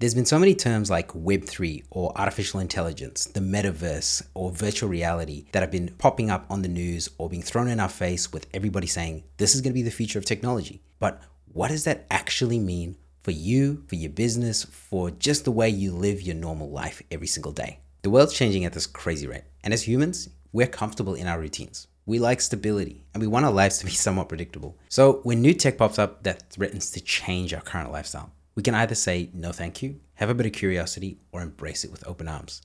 There's been so many terms like Web3 or artificial intelligence, the metaverse, or virtual reality that have been popping up on the news or being thrown in our face with everybody saying this is going to be the future of technology. But what does that actually mean for you, for your business, for just the way you live your normal life every single day? The world's changing at this crazy rate. And as humans, we're comfortable in our routines. We like stability and we want our lives to be somewhat predictable. So when new tech pops up that threatens to change our current lifestyle, we can either say no thank you, have a bit of curiosity, or embrace it with open arms.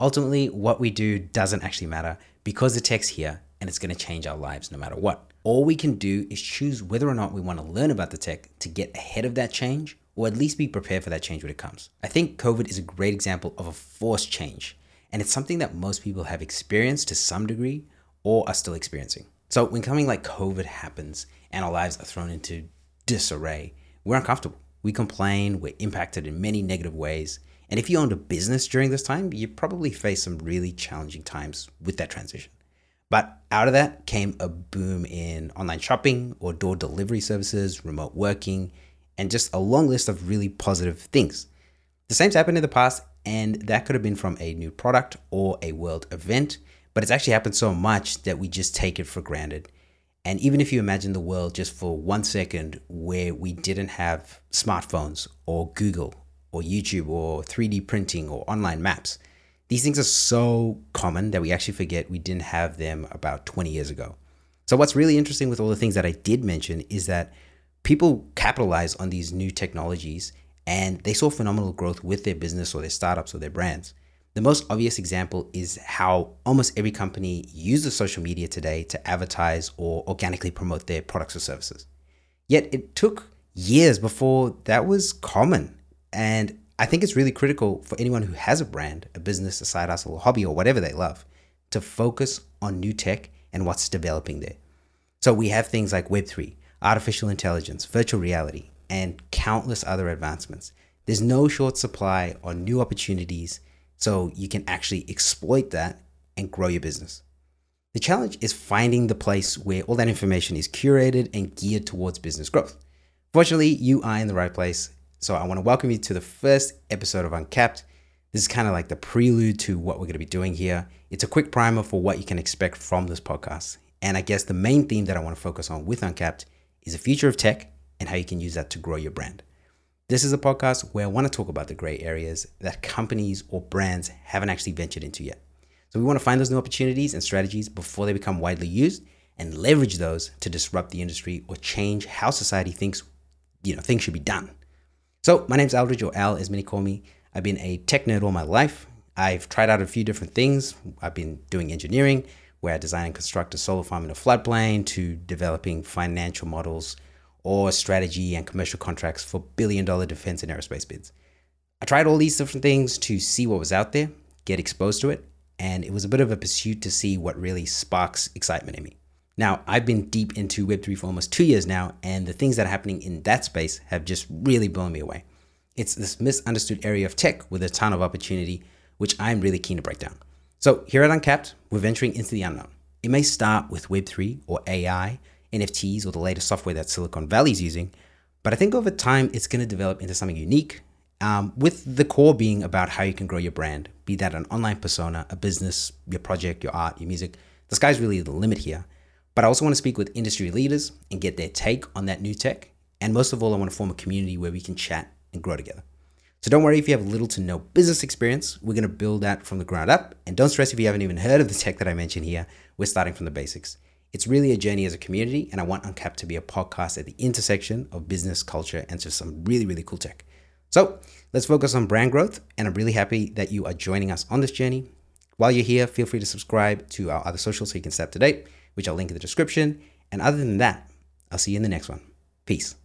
Ultimately, what we do doesn't actually matter because the tech's here and it's going to change our lives no matter what. All we can do is choose whether or not we want to learn about the tech to get ahead of that change or at least be prepared for that change when it comes. I think COVID is a great example of a forced change, and it's something that most people have experienced to some degree or are still experiencing. So when something like COVID happens and our lives are thrown into disarray, we're uncomfortable. We complain, we're impacted in many negative ways. And if you owned a business during this time, you probably faced some really challenging times with that transition. But out of that came a boom in online shopping or door delivery services, remote working, and just a long list of really positive things. The same's happened in the past, and that could have been from a new product or a world event, but it's actually happened so much that we just take it for granted. And even if you imagine the world just for one second where we didn't have smartphones or Google or YouTube or 3D printing or online maps, these things are so common that we actually forget we didn't have them about 20 years ago. So, what's really interesting with all the things that I did mention is that people capitalize on these new technologies and they saw phenomenal growth with their business or their startups or their brands. The most obvious example is how almost every company uses social media today to advertise or organically promote their products or services. Yet it took years before that was common. And I think it's really critical for anyone who has a brand, a business, a side hustle, a hobby, or whatever they love to focus on new tech and what's developing there. So we have things like Web3, artificial intelligence, virtual reality, and countless other advancements. There's no short supply on new opportunities so you can actually exploit that and grow your business. The challenge is finding the place where all that information is curated and geared towards business growth. Fortunately, you are in the right place. So I want to welcome you to the first episode of Uncapped. This is kind of like the prelude to what we're going to be doing here. It's a quick primer for what you can expect from this podcast. And I guess the main theme that I want to focus on with Uncapped is the future of tech and how you can use that to grow your brand. This is a podcast where I want to talk about the gray areas that companies or brands haven't actually ventured into yet. So we want to find those new opportunities and strategies before they become widely used and leverage those to disrupt the industry or change how society thinks, you know, things should be done. So my name's Aldridge, or Al as many call me. I've been a tech nerd all my life. I've tried out a few different things. I've been doing engineering, where I design and construct a solar farm in a floodplain, to developing financial models or strategy and commercial contracts for billion dollar defense and aerospace bids. I tried all these different things to see what was out there, get exposed to it, and it was a bit of a pursuit to see what really sparks excitement in me. Now, I've been deep into Web3 for almost two years now, and the things that are happening in that space have just really blown me away. It's this misunderstood area of tech with a ton of opportunity, which I'm really keen to break down. So, here at Uncapped, we're venturing into the unknown. It may start with Web3 or AI, NFTs or the latest software that Silicon Valley is using. But I think over time, it's going to develop into something unique, um, with the core being about how you can grow your brand, be that an online persona, a business, your project, your art, your music. The sky's really the limit here. But I also want to speak with industry leaders and get their take on that new tech. And most of all, I want to form a community where we can chat and grow together. So don't worry if you have little to no business experience. We're going to build that from the ground up. And don't stress if you haven't even heard of the tech that I mentioned here. We're starting from the basics. It's really a journey as a community, and I want Uncapped to be a podcast at the intersection of business, culture, and just some really, really cool tech. So let's focus on brand growth, and I'm really happy that you are joining us on this journey. While you're here, feel free to subscribe to our other socials so you can stay up to date, which I'll link in the description. And other than that, I'll see you in the next one. Peace.